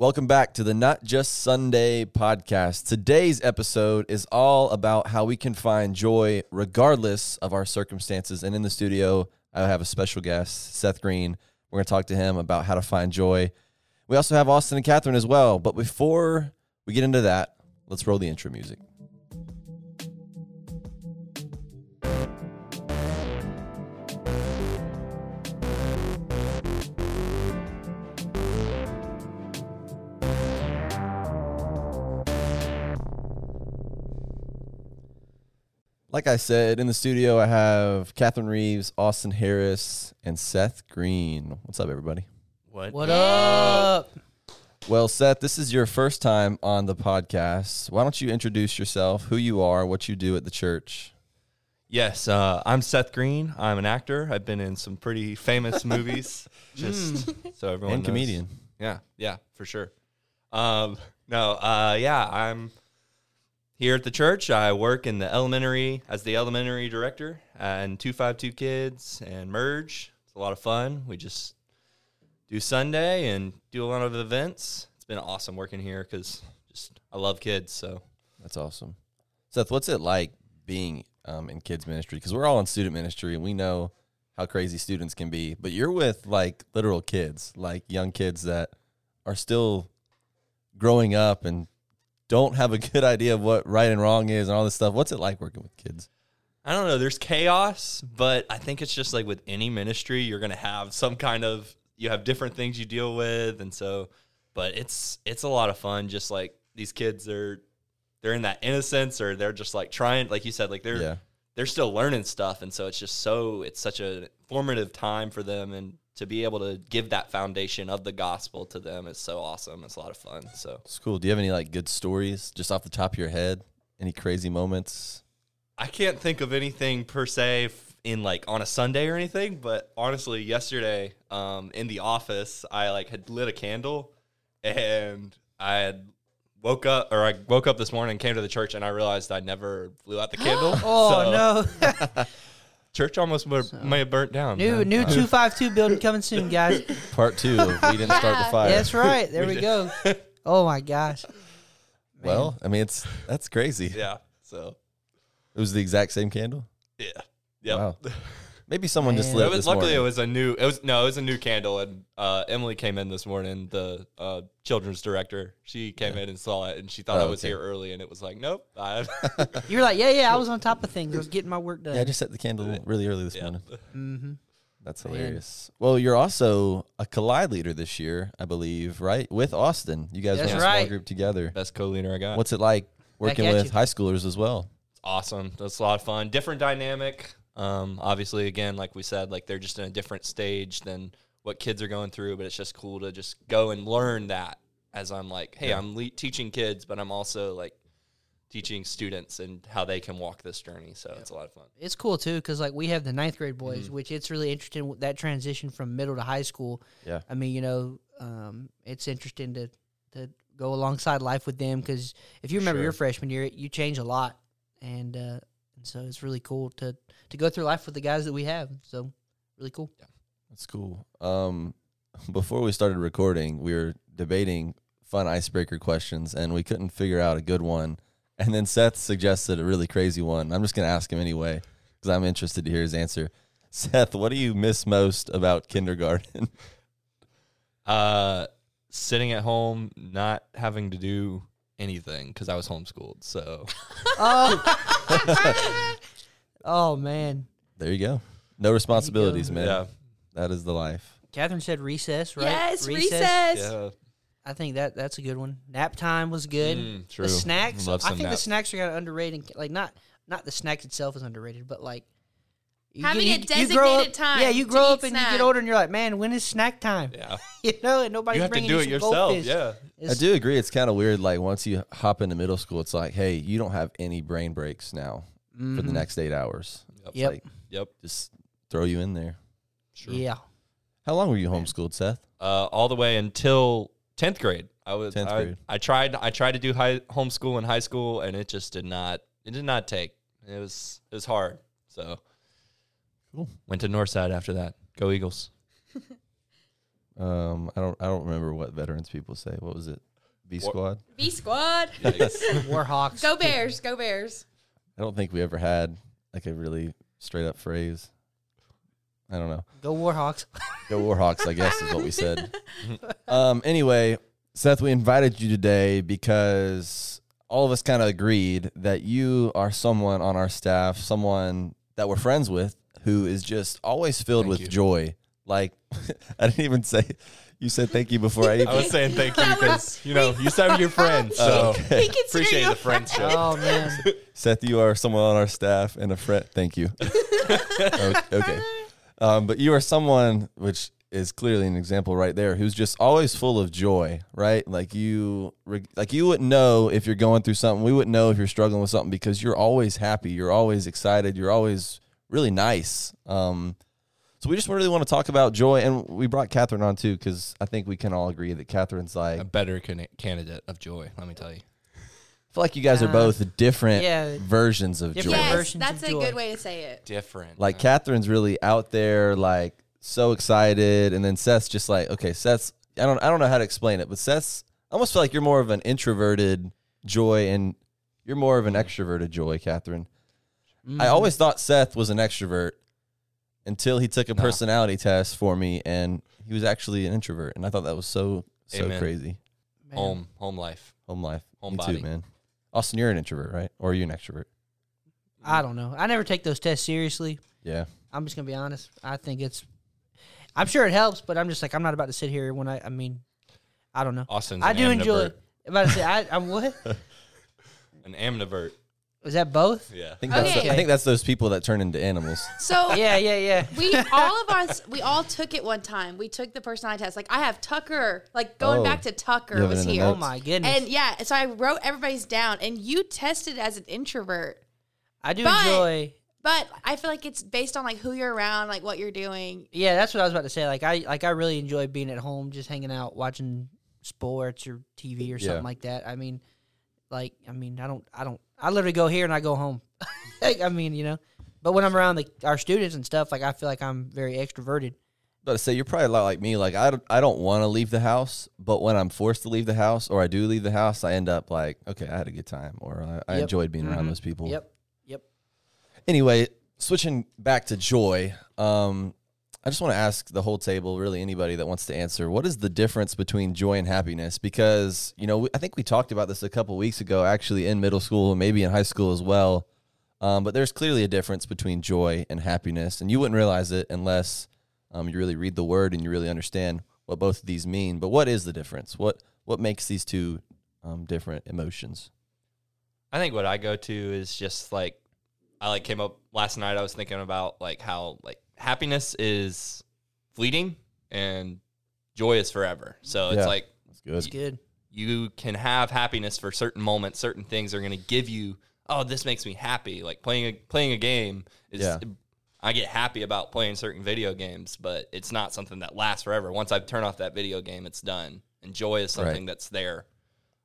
Welcome back to the Not Just Sunday podcast. Today's episode is all about how we can find joy regardless of our circumstances. And in the studio, I have a special guest, Seth Green. We're going to talk to him about how to find joy. We also have Austin and Catherine as well. But before we get into that, let's roll the intro music. Like I said, in the studio, I have Catherine Reeves, Austin Harris, and Seth Green. What's up, everybody? What? What up? Well, Seth, this is your first time on the podcast. Why don't you introduce yourself, who you are, what you do at the church? Yes, uh, I'm Seth Green. I'm an actor. I've been in some pretty famous movies. Just so everyone and knows. comedian. Yeah, yeah, for sure. Um, no, uh, yeah, I'm here at the church. I work in the elementary as the elementary director and 252 kids and merge. It's a lot of fun. We just do Sunday and do a lot of events. It's been awesome working here because just I love kids. So That's awesome. Seth, what's it like being um, in kids ministry? Because we're all in student ministry and we know how crazy students can be, but you're with like literal kids, like young kids that are still growing up and don't have a good idea of what right and wrong is and all this stuff. What's it like working with kids? I don't know. There's chaos, but I think it's just like with any ministry, you're gonna have some kind of you have different things you deal with, and so. But it's it's a lot of fun. Just like these kids are, they're in that innocence, or they're just like trying, like you said, like they're Yeah. they're still learning stuff, and so it's just so it's such a formative time for them, and to be able to give that foundation of the gospel to them is so awesome. It's a lot of fun. So It's cool. Do you have any like good stories just off the top of your head? Any crazy moments? I can't think of anything per se in like on a Sunday or anything, but honestly, yesterday um, in the office, I like had lit a candle and I had woke up or I woke up this morning, came to the church, and I realized I never blew out the candle. Oh So, no! Church almost were, may have burnt down. new new two five two building coming soon, guys. Part two of We Didn't Start the Fire. That's right. There we go. Oh my gosh. Well, I mean, it's that's crazy. Yeah. So It was the exact same candle. yeah. Yeah. Wow. Maybe someone just Man. lit It it was this luckily morning. it was a new it was no it was a new candle and uh, Emily came in this morning the uh, children's director she came in and saw it and she thought Oh, I was okay. here early and it was like nope You were like, yeah, yeah. I was on top of things. I was getting my work done. yeah, I just set the candle really early this yeah. morning. mm-hmm. That's hilarious. Well, you're also a Collide leader this year, I believe, right? With Austin, you guys That's run a small group together. best co-leader I got What's it like working with you. high schoolers as well? it's awesome that's a lot of fun different dynamic um, obviously again like we said like they're just in a different stage than what kids are going through but it's just cool to just go and learn that as I'm like hey I'm le- teaching kids but I'm also like teaching students and how they can walk this journey so it's a lot of fun It's cool too because like we have the ninth grade boys, Mm-hmm. which it's really interesting that transition from middle to high school. Yeah. I mean, you know, um, it's interesting to to go alongside life with them because if you remember Sure. your freshman year, you change a lot, and uh, and so it's really cool to to go through life with the guys that we have. So really cool. Yeah, That's cool. Um, before we started recording, we were debating fun icebreaker questions, and we couldn't figure out a good one. And then Seth suggested a really crazy one. I'm just going to ask him anyway because I'm interested to hear his answer. Seth, what do you miss most about kindergarten? Uh, sitting at home, not having to do anything because I was homeschooled. So Oh, oh man. there you go. No responsibilities, man. yeah, That is the life. Catherine said recess, right? Yes, recess. yeah, I think that that's a good one. Nap time was good. Mm, true. The snacks, Love I some think the snacks are kind of underrated. Like not not the snacks itself is underrated, but like you Having you- a you grow designated up- time Yeah, you grow eat up and you get older, and you're like, man, when is snack time? yeah. You know, and nobody's You have to bringing do you it some yourself. goldfish. Yeah. I do agree. It's kind of weird. Like once you hop into middle school, it's like, hey, you don't have any brain breaks now for the Mhm. next eight hours. Yep. Yep. Like, Yep. just throw you in there. Sure. Yeah. How long were you homeschooled, Seth? Uh, all the way until tenth grade. I was 10th I, grade. I tried I tried to do high homeschool in high school and it just did not it did not take. It was it was hard. So Cool. went to Northside after that. Go Eagles. Um, I don't I don't remember what veterans people say. What was it? B War- squad. B squad. Warhawks. Go Bears. Go Bears. I don't think we ever had like a really straight up phrase. I don't know. Go Warhawks. Go Warhawks, I guess is what we said. Um, anyway, Seth, we invited you today because all of us kind of agreed that you are someone on our staff, someone that we're friends with, who is just always filled Thank with you. joy. Like, I didn't even say, you said thank you before I even. I was saying thank you because you know you said your friend, so Oh, okay. He appreciate the a friend. friendship. Oh man. Seth, you are someone on our staff and a friend. Thank you. Okay. Um, but you are someone, which is clearly an example right there, who's just always full of joy, right? Like you, like you wouldn't know if you're going through something. We wouldn't know if you're struggling with something because you're always happy. You're always excited. You're always really nice. Um, so we just really want to talk about joy, and we brought Catherine on too because I think we can all agree that Catherine's like. a better can- candidate of joy. Let me tell you. I feel like you guys are both different yeah. versions of Different joy. Yes, versions that's of a joy. good way to say it. Different. Like huh? Catherine's really out there, like so excited, and then Seth's just like, okay, Seth's. I don't, I don't know how to explain it, but Seth's. I almost feel like you're more of an introverted joy, and you're more of an extroverted joy, Catherine. I Mhm. always thought Seth was an extrovert until he took a No. personality test for me, and he was actually an introvert, and I thought that was so so Amen. crazy. Man. home home life. Home life, Home me body. too, man. Austin, you're an introvert, right? Or are you an extrovert? I don't know. I never take those tests seriously. Yeah. I'm just gonna be honest. I think it's. I'm sure it helps, but I'm just like I'm not about to sit here when I. I mean, I don't know. Austin's I an do enjoy. amnivert. I'm about to say I. I'm what? An amnivert. Is that both? Yeah. I think that's Okay. I think that's those people that turn into animals. So Yeah, yeah, yeah. we all of us we all took it one time. We took the personality test. Like I have Tucker. Like going Oh. back to Tucker have it was in the here. Oh notes. my goodness. And yeah, so I wrote everybody's down, and you tested as an introvert. I do but- enjoy. But I feel like it's based on like who you're around, like what you're doing. Yeah, that's what I was about to say. Like I like I really enjoy being at home, just hanging out, watching sports or TV or something Yeah. like that. I mean, like I mean, I don't, I don't, I literally go here and I go home. like, I mean, you know. But when I'm around the, our students and stuff, like I feel like I'm very extroverted. But to say you're probably a lot like me. Like I don't, I don't want to leave the house, but when I'm forced to leave the house or I do leave the house, I end up like, okay, I had a good time or I, I Yep. enjoyed being around Mhm. those people. Yep, yep. Anyway, switching back to joy, um, I just want to ask the whole table, really anybody that wants to answer, what is the difference between joy and happiness? Because you know, I think we talked about this a couple weeks ago, actually in middle school and maybe in high school as well. Um, but there's clearly a difference between joy and happiness, and you wouldn't realize it unless um, you really read the word and you really understand what both of these mean. But what is the difference? What what makes these two um, different emotions? I think what I go to is just like I like came up last night. I was thinking about like how like happiness is fleeting and joy is forever. So Yeah. it's like That's good. It's good. you can have happiness for certain moments. Certain things are going to give you. Oh, this makes me happy. Like playing a playing a game is. Yeah. I get happy about playing certain video games, but it's not something that lasts forever. Once I turn off that video game, it's done. And joy is something that's there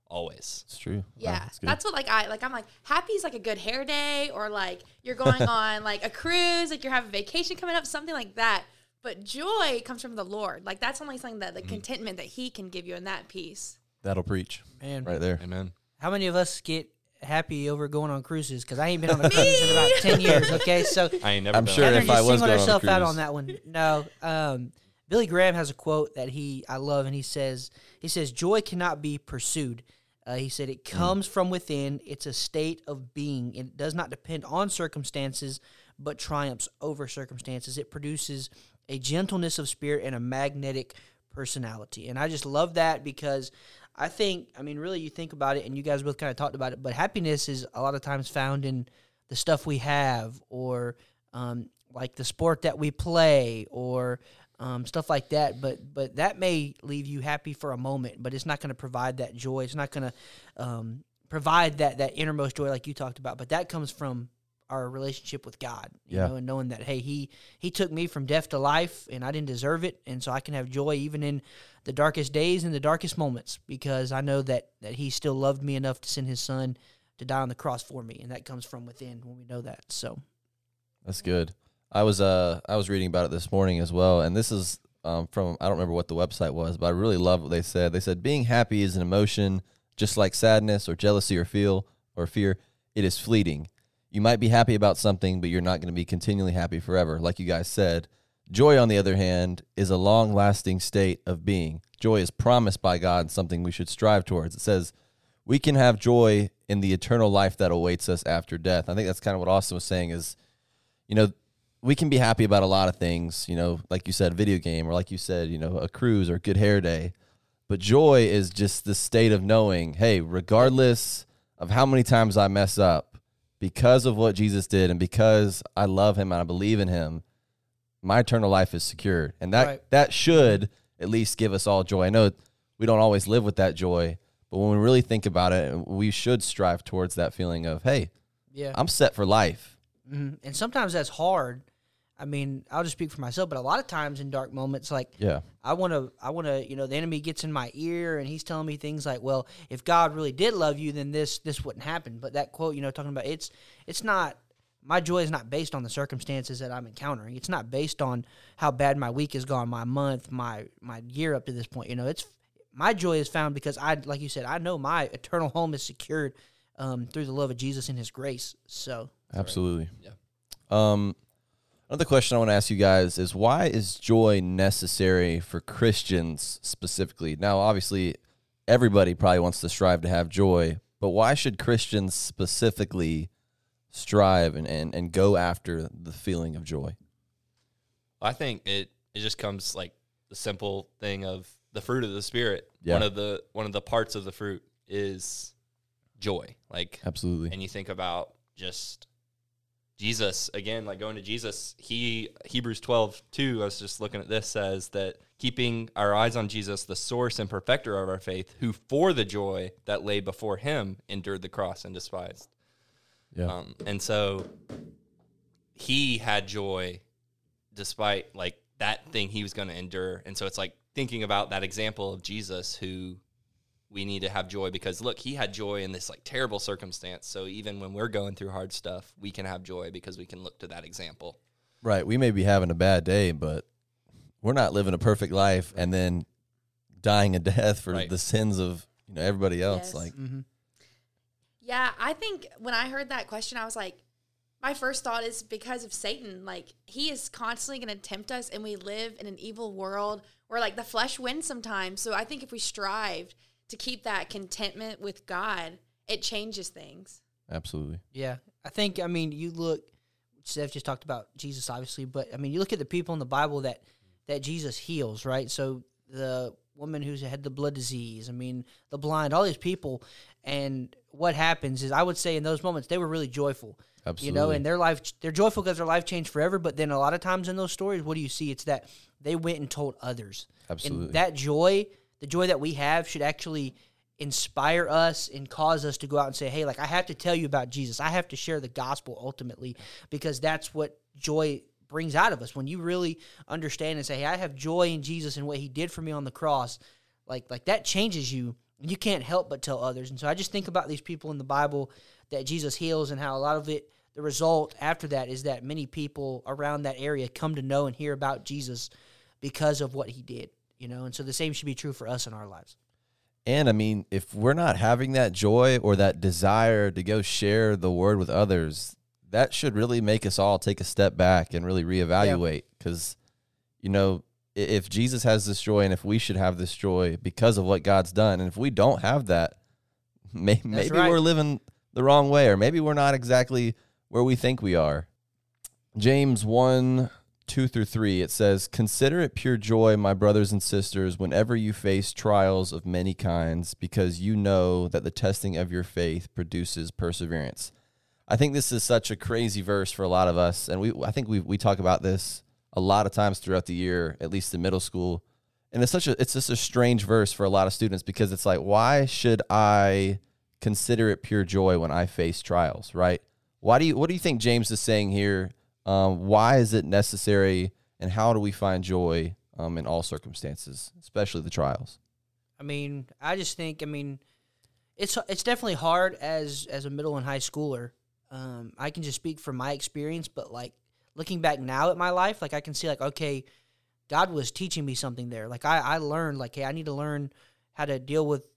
always. It's true. Wow, Yeah, that's that's what like I like. I'm like happy's like a good hair day, or like you're going on like a cruise, like you're having vacation coming up, something like that. But joy comes from the Lord. Like that's only something that the contentment that He can give you in that peace. That'll preach Man, right there. Amen. how many of us get happy over going on cruises? Because I ain't been on a cruise in about ten years. Okay, so I ain't never. I'm been sure if I was singled going on a herself out on that one. No, um, Billy Graham has a quote that he I love, and he says he says joy cannot be pursued. Uh, he said it comes from within. It's a state of being. It does not depend on circumstances, but triumphs over circumstances. It produces a gentleness of spirit and a magnetic personality. And I just love that because I think, I mean, really, you think about it, and you guys both kind of talked about it, but happiness is a lot of times found in the stuff we have or um, like the sport that we play or um, stuff like that. But but that may leave you happy for a moment, but it's not going to provide that joy. It's not going to um, provide that that innermost joy like you talked about. But that comes from our relationship with God, you Yeah. know, and knowing that hey, he he took me from death to life, and I didn't deserve it, and so I can have joy even in the darkest days and the darkest moments because I know that that he still loved me enough to send his son to die on the cross for me, and that comes from within when we know that. So That's good. I was uh I was reading about it this morning as well, and this is um, from I don't remember what the website was, but I really love what they said. They said being happy is an emotion, just like sadness or jealousy or feel or fear. It is fleeting. You might be happy about something, but you're not going to be continually happy forever, like you guys said. Joy, on the other hand, is a long lasting state of being. Joy is promised by God and something we should strive towards. It says we can have joy in the eternal life that awaits us after death. I think that's kind of what Austin was saying is, you know, we can be happy about a lot of things, you know, like you said, video game, or like you said, you know, a cruise or a good hair day. But joy is just the state of knowing, hey, regardless of how many times I mess up, because of what Jesus did and because I love him and I believe in him, my eternal life is secured. And that Right. that should at least give us all joy. I know we don't always live with that joy, but when we really think about it, we should strive towards that feeling of, hey, Yeah. I'm set for life. hmm And sometimes that's hard. I mean, I'll just speak for myself, but a lot of times in dark moments, like Yeah. I want to, I want to, you know, the enemy gets in my ear and he's telling me things like, "Well, if God really did love you, then this this wouldn't happen." But that quote, you know, talking about it's it's not my joy is not based on the circumstances that I'm encountering. It's not based on how bad my week has gone, my month, my my year up to this point. You know, it's my joy is found because I, like you said, I know my eternal home is secured um, through the love of Jesus and His grace. So Absolutely. Yeah. Um, another question I want to ask you guys is why is joy necessary for Christians specifically? Now, obviously, everybody probably wants to strive to have joy, but why should Christians specifically strive and, and, and go after the feeling of joy? I think it it just comes like the simple thing of the fruit of the spirit. Yeah. One of the one of the parts of the fruit is joy. Like Absolutely. and you think about just Jesus again, like going to Jesus, he Hebrews 12, 2, I was just looking at this says that keeping our eyes on Jesus, the source and perfecter of our faith, who for the joy that lay before him endured the cross and despised. Yeah. Um, and so he had joy despite like that thing he was going to endure. And so it's like thinking about that example of Jesus who we need to have joy because look, he had joy in this like terrible circumstance. So even when we're going through hard stuff, we can have joy because we can look to that example. Right. We may be having a bad day, but we're not living a perfect life and then dying a death for Right. the sins of you know everybody else. Yes. Like mm-hmm. Yeah, I think when I heard that question, I was like, my first thought is because of Satan. Like, he is constantly going to tempt us, and we live in an evil world where, like, the flesh wins sometimes. So I think if we strived to keep that contentment with God, it changes things. absolutely. Yeah, I think I mean you look. Seth just talked about Jesus, obviously, but I mean you look at the people in the Bible that that Jesus heals, right? So the woman who's had the blood disease, I mean the blind, all these people, and what happens is I would say in those moments they were really joyful, Absolutely. you know, and their life they're joyful because their life changed forever. But then a lot of times in those stories, what do you see? It's that they went and told others, Absolutely. and that joy, the joy that we have, should actually inspire us and cause us to go out and say, "Hey, like I have to tell you about Jesus. I have to share the gospel ultimately because that's what joy brings out of us. When you really understand and say, "Hey, I have joy in Jesus and what he did for me on the cross." Like like that changes you. You can't help but tell others. And so I just think about these people in the Bible that Jesus heals and how a lot of it the result after that is that many people around that area come to know and hear about Jesus because of what he did, you know. And so the same should be true for us in our lives. And I mean, if we're not having that joy or that desire to go share the word with others, that should really make us all take a step back and really reevaluate. Because, you know, if Jesus has this joy and if we should have this joy because of what God's done, and if we don't have that, may, maybe right. we're living the wrong way, or maybe we're not exactly where we think we are. James 1 2 through 3, it says, Consider it pure joy, my brothers and sisters, whenever you face trials of many kinds, because you know that the testing of your faith produces perseverance. I think this is such a crazy verse for a lot of us. And we, I think we, we talk about this a lot of times throughout the year, at least in middle school. And it's such a, it's just a strange verse for a lot of students because it's like, why should I consider it pure joy when I face trials, right? Why do you, what do you think James is saying here? Um, why is it necessary and how do we find joy um, in all circumstances, especially the trials? I mean, I just think, I mean, it's it's definitely hard as as a middle and high schooler. Um, I can just speak from my experience, but like looking back now at my life, like I can see, like okay, God was teaching me something there. Like I, I learned like, hey, I need to learn how to deal with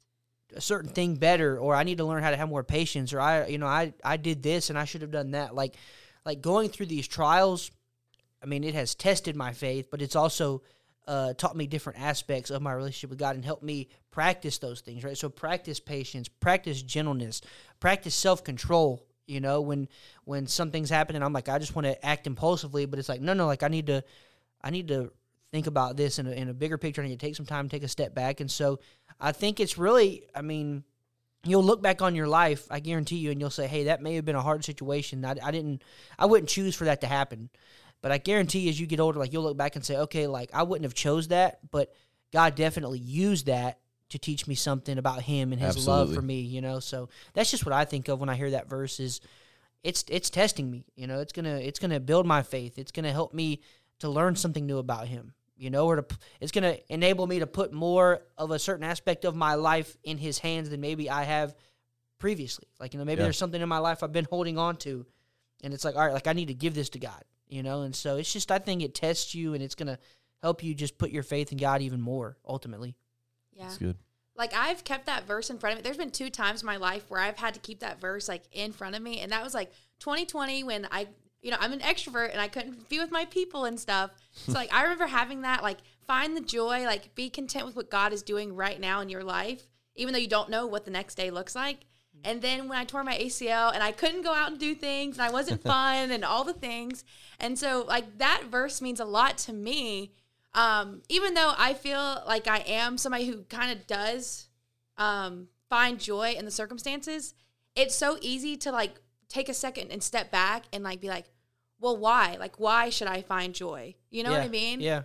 a certain thing better, or I need to learn how to have more patience, or I, you know, I, I did this and I should have done that. Like, like going through these trials, I mean, it has tested my faith, but it's also uh, taught me different aspects of my relationship with God and helped me practice those things, right? So practice patience, practice gentleness, practice self control. You know, when when something's happening, I'm like, I just want to act impulsively, but it's like, no, no, like I need to, I need to think about this in a, in a bigger picture. I need to take some time, take a step back, and so I think it's really, I mean, you'll look back on your life, I guarantee you, and you'll say, hey, that may have been a hard situation. I, I didn't, I wouldn't choose for that to happen. But I guarantee as you get older, like you'll look back and say, okay, like I wouldn't have chose that, but God definitely used that to teach me something about Him and His love for me. You know, so that's just what I think of when I hear that verse. Is it's it's testing me. You know, it's gonna it's gonna build my faith. It's gonna help me to learn something new about Him. You know, or to it's gonna enable me to put more of a certain aspect of my life in His hands than maybe I have previously. Like you know, maybe Yeah. there's something in my life I've been holding on to, and it's like, all right, like I need to give this to God. You know, and so it's just I think it tests you, and it's gonna help you just put your faith in God even more ultimately. Yeah. That's good. Like I've kept that verse in front of me. There's been two times in my life where I've had to keep that verse like in front of me, and that was like 2020 when I, you know, I'm an extrovert and I couldn't be with my people and stuff. So like I remember having that like find the joy, like be content with what God is doing right now in your life, even though you don't know what the next day looks like. And then when I tore my ACL and I couldn't go out and do things and I wasn't fun and all the things. And so like that verse means a lot to me. Um, even though I feel like I am somebody who kind of does um, find joy in the circumstances, it's so easy to like take a second and step back and like be like, well, why? Like, why should I find joy? You know what I mean? Yeah.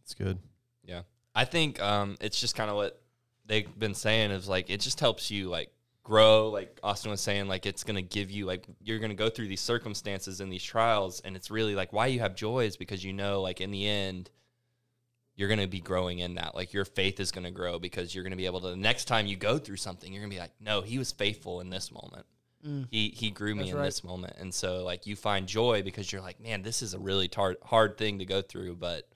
That's good. Yeah. I think um, it's just kind of what they've been saying is like it just helps you like grow like Austin was saying like it's going to give you like you're going to go through these circumstances and these trials and it's really like why you have joy is because you know like in the end you're going to be growing in that like your faith is going to grow because you're going to be able to the next time you go through something you're going to be like no he was faithful in this moment Mm. he he grew me That's in right. this moment and so like you find joy because you're like man this is a really tar- hard thing to go through but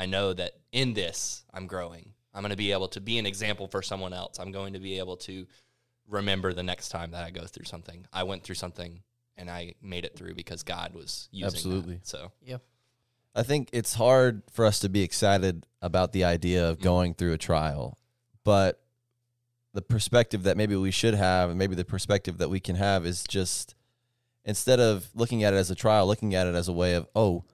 I know that in this I'm growing. I'm going to be able to be an example for someone else. I'm going to be able to remember the next time that I go through something. I went through something and I made it through because God was using that. Absolutely. So yeah. I think it's hard for us to be excited about the idea of going through a trial, but the perspective that maybe we should have, and maybe the perspective that we can have, is just instead of looking at it as a trial, looking at it as a way of, oh,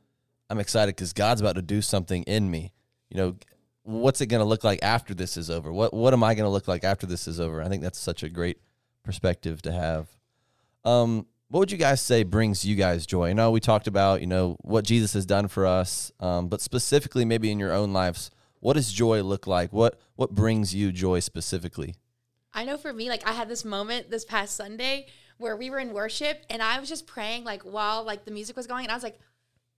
I'm excited because God's about to do something in me. You know, what's it going to look like after this is over? What What am I going to look like after this is over? I think that's such a great perspective to have. Um, what would you guys say brings you guys joy? You know we talked about you know what Jesus has done for us, um, but specifically maybe in your own lives, what does joy look like? What what brings you joy specifically? I know for me, like I had this moment this past Sunday where we were in worship and I was just praying like while like the music was going and I was like,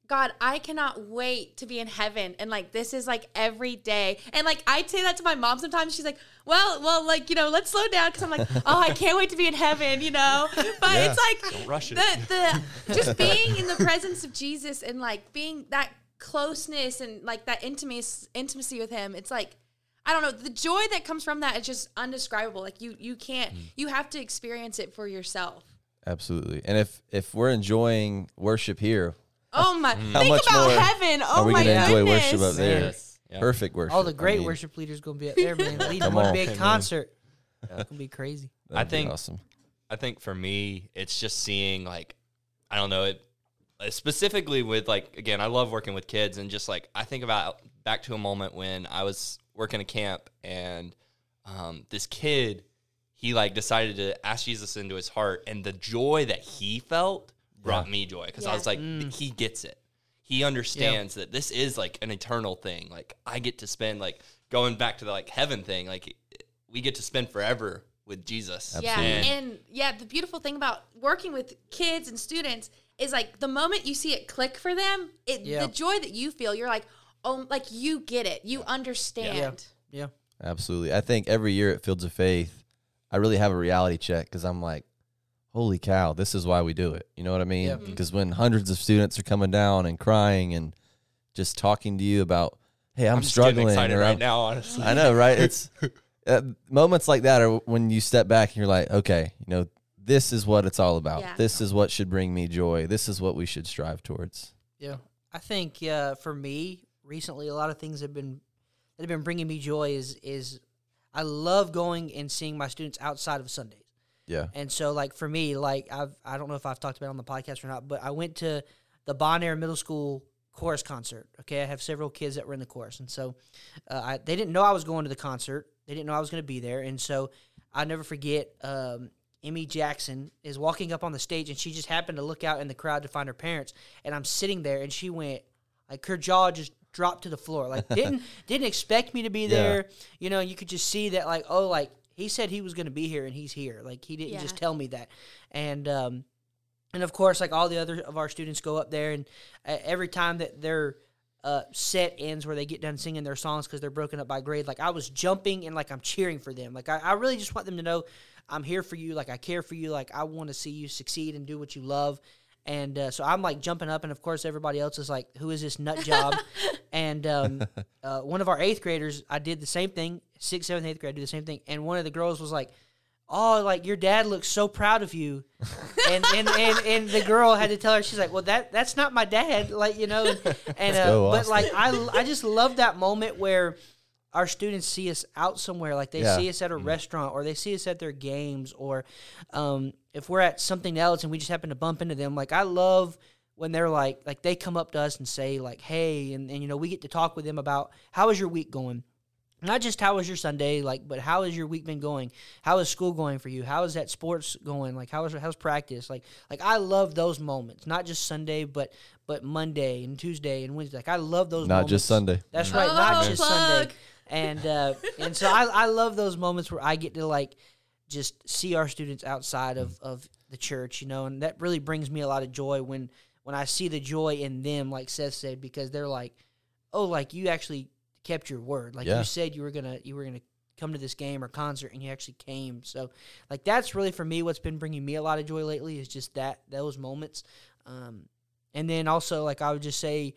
God, I cannot wait to be in heaven. And like this is like every day. And like I'd say that to my mom sometimes. She's like, Well, well, like, you know, let's slow down because I'm like, oh, I can't wait to be in heaven, you know? But it's like rush it. the the just being in the presence of Jesus and like being that closeness and like that intimacy intimacy with him, it's like I don't know, the joy that comes from that is just undescribable. Like you you can't Mm. you have to experience it for yourself. Absolutely. And if if we're enjoying worship here, Oh my How think much about more heaven. Oh are we my going to enjoy goodness. worship up there? Yes. Yeah. Perfect worship. All the I great mean, worship leaders gonna be up there, man, leading Come one on. big Amen. concert. It's gonna be crazy. that'd I be think- awesome. I think for me, it's just seeing like, I don't know, it uh, specifically with like, again, I love working with kids and just like, I think about back to a moment when I was working a camp and um, this kid, he like decided to ask Jesus into his heart and the joy that he felt brought me joy because I was like, Mm. he gets it. He understands that this is like an eternal thing. Like I get to spend like going back to the like heaven thing. Like we get to spend forever with Jesus. Yeah, and yeah, the beautiful thing about working with kids and students is like the moment you see it click for them, it Yeah. the joy that you feel, you're like, oh, like you get it, you understand. Yeah. Absolutely. I think every year at Fields of Faith, I really have a reality check because I'm like, holy cow, this is why we do it. You know what I mean? Yeah. Because when hundreds of students are coming down and crying and just talking to you about, hey, I'm, I'm struggling. excited right I'm- now, honestly. I know, right? It's uh, moments like that are when you step back and you're like, okay, you know, this is what it's all about. Yeah. This is what should bring me joy. This is what we should strive towards. Yeah, I think uh, for me recently, a lot of things have been that have been bringing me joy. Is is I love going and seeing my students outside of Sundays, Yeah. and so like for me, like I've I don't know if I've talked about it on the podcast or not, but I went to the Bon Air Middle School chorus concert. Okay, I have several kids that were in the chorus, and so uh, I, they didn't know I was going to the concert. They didn't know I was going to be there, and so I never forget. Um, Emmy Jackson is walking up on the stage, and she just happened to look out in the crowd to find her parents. And I'm sitting there, and she went like her jaw just dropped to the floor. Like didn't didn't expect me to be there. You know, you could just see that like oh like he said he was going to be here, and he's here. Like he didn't Yeah. just tell me that. And um, and of course, like all the other of our students go up there, and uh, every time that their uh, set ends where they get done singing their songs because they're broken up by grade, like I was jumping and like I'm cheering for them. Like I, I really just want them to know I'm here for you. Like I care for you. Like I want to see you succeed and do what you love. And uh, so I'm like jumping up, and of course everybody else is like, "Who is this nut job?" and um, uh, one of our eighth graders, I did the same thing. Sixth, seventh, eighth grade, I do the same thing. And one of the girls was like, "Oh, like your dad looks so proud of you," and and, and and the girl had to tell her, she's like, "Well, that that's not my dad," like you know, and, and uh, but like I I just love that moment where our students see us out somewhere, like they Yeah. see us at a restaurant or they see us at their games, or um, if we're at something else and we just happen to bump into them. Like I love when they're like, like they come up to us and say like, "Hey," and, and you know we get to talk with them about how is your week going. Not just how was your Sunday, like, but how has your week been going? How is school going for you? How is that sports going? Like, how is how's practice? Like, like I love those moments. Not just Sunday, but but Monday and Tuesday and Wednesday. Like, I love those. Moments. Not moments. just Sunday. That's right, not Oh, just plug. Sunday. And uh, and so I, I love those moments where I get to like just see our students outside of, of the church, you know, and that really brings me a lot of joy when when I see the joy in them, like Seth said, because they're like, oh, like you actually kept your word, like Yeah. you said you were gonna you were gonna come to this game or concert, and you actually came. So like that's really for me what's been bringing me a lot of joy lately is just that those moments. Um, and then also like I would just say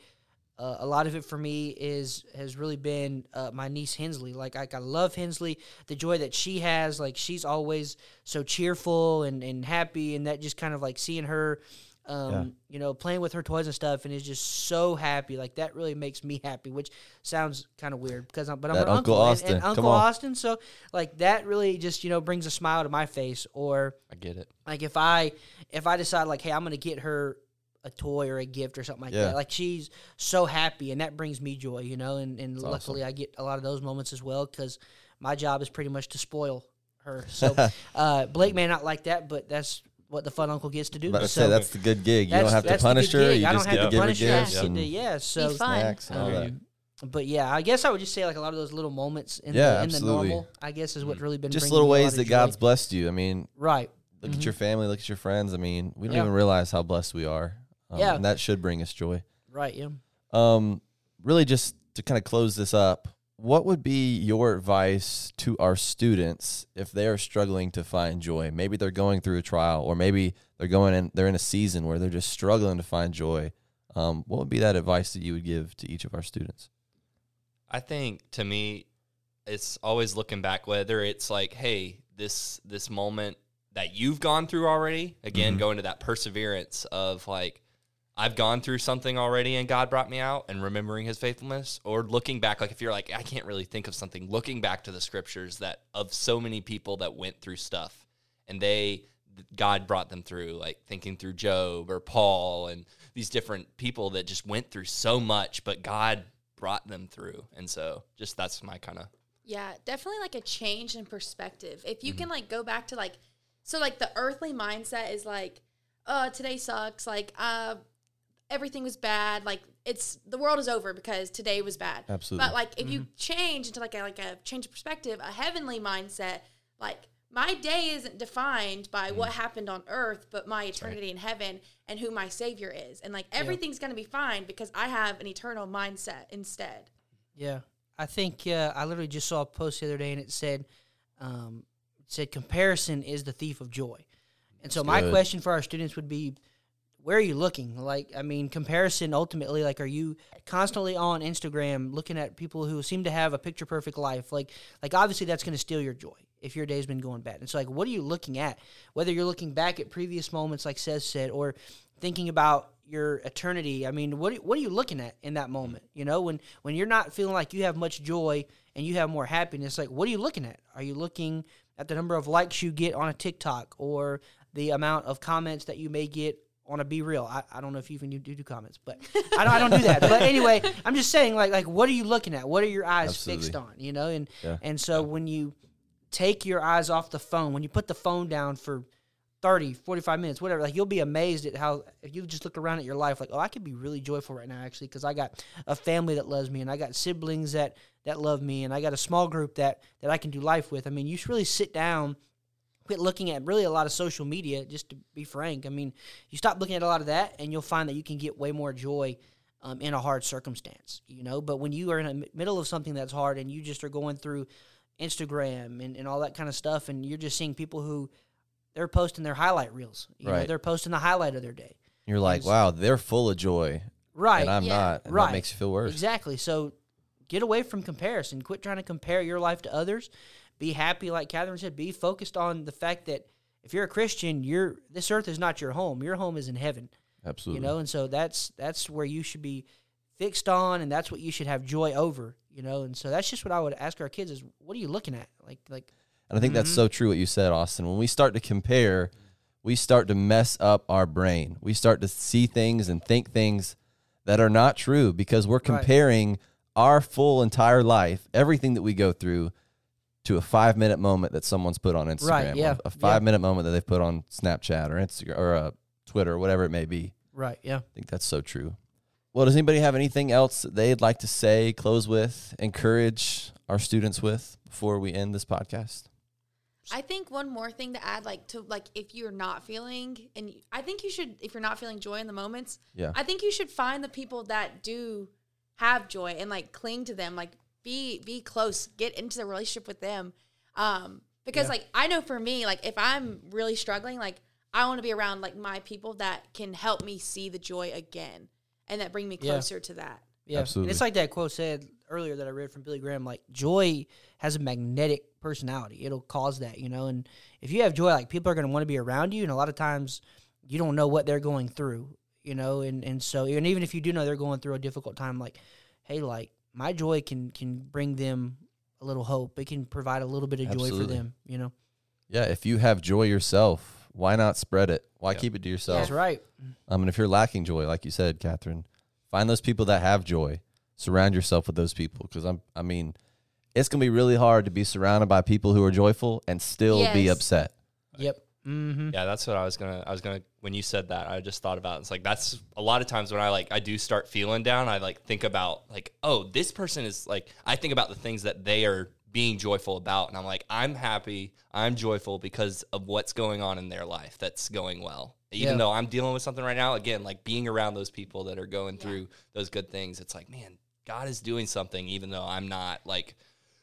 uh, a lot of it for me is has really been uh, my niece Hensley. Like, like I love Hensley, the joy that she has. Like she's always so cheerful and, and happy, and that just kind of like seeing her, um, Yeah. you know, playing with her toys and stuff, and is just so happy. Like that really makes me happy, which sounds kind of weird because I'm, but I'm an Uncle uncle, and- Austin. and, Come Uncle. Austin. So like that really just you know brings a smile to my face. Or I get it. like if I if I decide like, hey, I'm gonna get her a toy or a gift or something like Yeah. that. Like she's so happy, and that brings me joy, you know. And and That's luckily, I get a lot of those moments as well because my job is pretty much to spoil her. So uh, Blake may not like that, but that's what the fun uncle gets to do. About to so say that's the good gig. You don't have to punish her. You I just don't get have to to give her punish her. Gifts get and yeah. So Be fun. snacks and all that. um, but yeah, I guess I would just say like a lot of those little moments in, Yeah, the, in the normal. I guess is what really been Just bringing little me a lot ways that. God's blessed you. I mean, right. look at your family, look at your friends. I mean, we don't Yeah. even realize how blessed we are. Um, Yeah. And that should bring us joy. Right. Yeah. Um, really, just to kind of close this up, what would be your advice to our students if they are struggling to find joy? Maybe they're going through a trial, or maybe they're going in, they're in a season where they're just struggling to find joy. Um, what would be that advice that you would give to each of our students? I think to me, it's always looking back. Whether it's like, hey, this this moment that you've gone through already. Again, Mhm. going to that perseverance of like, I've gone through something already, and God brought me out, and remembering His faithfulness. Or looking back, like if you're like, I can't really think of something. Looking back to the scriptures that of so many people that went through stuff, and they God brought them through, like thinking through Job or Paul and these different people that just went through so much, but God brought them through. And so just that's my kind of Yeah, definitely like a change in perspective. If Mm-hmm. you can like go back to like so like the earthly mindset is like, oh, today sucks, like uh everything was bad, like it's the world is over because today was bad. Absolutely. But like if you change into like a like a change of perspective, a heavenly mindset, like my day isn't defined by what happened on earth, but my eternity in heaven and who my savior is. And like everything's gonna be fine because I have an eternal mindset instead. Yeah, I think uh, I literally just saw a post the other day, and it said, um, it said comparison is the thief of joy. And so my good. question for our students would be, where are you looking? Like, I mean, comparison ultimately, like, are you constantly on Instagram looking at people who seem to have a picture perfect life? Like, like obviously that's going to steal your joy if your day's been going bad. And so, like, what are you looking at? Whether you're looking back at previous moments, like Seth said, or thinking about your eternity. I mean, what what are you looking at in that moment? You know, when when you're not feeling like you have much joy and you have more happiness, like what are you looking at? Are you looking at the number of likes you get on a TikTok or the amount of comments that you may get on a BeReal? I, I don't know if you even do, do comments, but I don't, I don't do that. But anyway, I'm just saying, like like what are you looking at? What are your eyes Absolutely. fixed on? You know, and Yeah. and so when you take your eyes off the phone, when you put the phone down for 30, 45 minutes, whatever, like you'll be amazed at how, if you just look around at your life, like, oh, I could be really joyful right now, actually, because I got a family that loves me and I got siblings that, that love me and I got a small group that, that I can do life with. I mean, you should really sit down, quit looking at really a lot of social media, just to be frank. I mean, you stop looking at a lot of that and you'll find that you can get way more joy um, in a hard circumstance, you know. But when you are in the middle of something that's hard and you just are going through Instagram and, and all that kind of stuff, and you're just seeing people who they're posting their highlight reels. You know, Right. they're posting the highlight of their day. You're like, wow, they're full of joy, Right. and I'm Yeah. not. And Right. That makes you feel worse. Exactly. So get away from comparison. Quit trying to compare your life to others. Be happy, like Catherine said. Be focused on the fact that if you're a Christian, you're this earth is not your home. Your home is in heaven. Absolutely. You know, and so that's that's where you should be fixed on, and that's what you should have joy over. You know, and so that's just what I would ask our kids: is what are you looking at? Like, like And I think that's mm-hmm. so true what you said, Austin. When we start to compare, we start to mess up our brain. We start to see things and think things that are not true because we're comparing our full entire life, everything that we go through, to a five minute moment that someone's put on Instagram. Right, yeah, A five minute moment that they've put on Snapchat or Instagram or uh, Twitter or whatever it may be. right, yeah. I think that's so true. Well, does anybody have anything else that they'd like to say, close with, encourage our students with before we end this podcast? I think one more thing to add, like to like if you're not feeling, and I think you should, if you're not feeling joy in the moments, Yeah. I think you should find the people that do have joy and like cling to them, like be be close, get into the relationship with them, um, because like I know for me, like if I'm really struggling, like I want to be around like my people that can help me see the joy again, and that bring me Yeah. closer to that. Yeah, absolutely. And it's like that quote said earlier that I read from Billy Graham. Like joy has a magnetic personality; it'll cause that, you know. And if you have joy, like people are going to want to be around you. And a lot of times, you don't know what they're going through, you know. And and so, and even if you do know they're going through a difficult time, like, hey, like my joy can can bring them a little hope. It can provide a little bit of joy for them, you know. Yeah, if you have joy yourself, why not spread it? Why Yeah. keep it to yourself? That's right. Um, and if you're lacking joy, like you said, Catherine, find those people that have joy. Surround yourself with those people because I'm. I mean, it's gonna be really hard to be surrounded by people who are joyful and still be upset. Yep. Mm-hmm. Yeah, that's what I was gonna. I was gonna when you said that, I just thought about. It's like that's a lot of times when I like I do start feeling down. I like think about like, oh, this person is like. I think about the things that they are being joyful about, and I'm like, I'm happy, I'm joyful because of what's going on in their life that's going well. Even Yeah. though I'm dealing with something right now, again, like being around those people that are going through those good things, it's like, man, God is doing something, even though I'm not like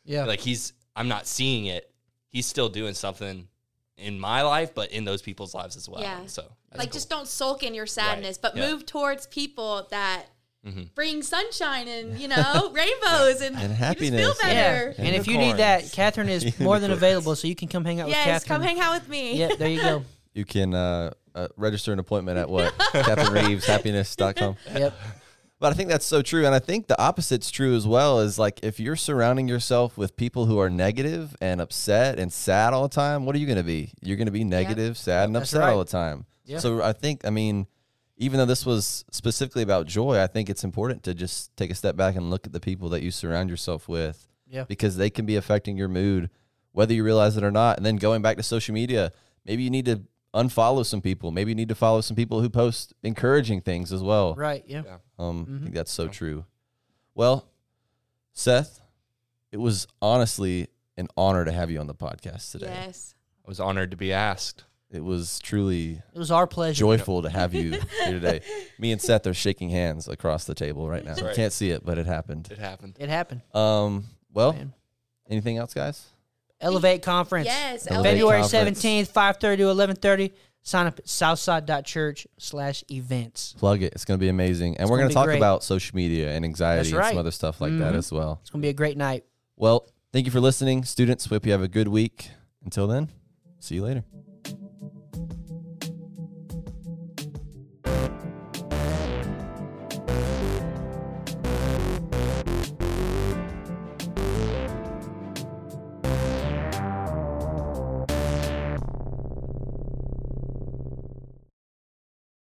Yeah. like he's I'm not seeing it. He's still doing something in my life, but in those people's lives as well. Yeah. So like cool. just don't sulk in your sadness, but Yeah. move towards people that Mhm. bring sunshine and you know rainbows and, And you happiness. just feel Yeah. better. And if you need that, Catherine is more than available, so you can come hang out with Yes, Catherine. come hang out with me. Yeah, there you go. You can uh, uh, register an appointment at what? Catherine Reeves, happiness.com. Yep. But I think that's so true. And I think the opposite's true as well is like if you're surrounding yourself with people who are negative and upset and sad all the time, what are you going to be? You're going to be negative, sad, and That's upset right. all the time. Yeah. So I think, I mean, even though this was specifically about joy, I think it's important to just take a step back and look at the people that you surround yourself with Yeah. because they can be affecting your mood, whether you realize it or not. And then going back to social media, maybe you need to unfollow some people. Maybe you need to follow some people who post encouraging things as well. Right. Yeah. Yeah. Um, I Mhm. think that's so true. Well, Seth, it was honestly an honor to have you on the podcast today. Yes. I was honored to be asked. It was truly It was our pleasure. joyful to have you here today. Me and Seth are shaking hands across the table right now. That's You can't see it, but it happened. It happened. It happened. Um, well, Man. anything else, guys? Elevate conference. Yes. Elevate February conference. seventeenth, five thirty to eleven thirty. sign up at southside.church slash events. Plug it. It's going to be amazing. And we're gonna going be to talk great. about social media and anxiety That's and some other stuff like that Mhm. as well. It's going to be a great night. Well, thank you for listening, students. We Hope you have a good week. Until then, see you later.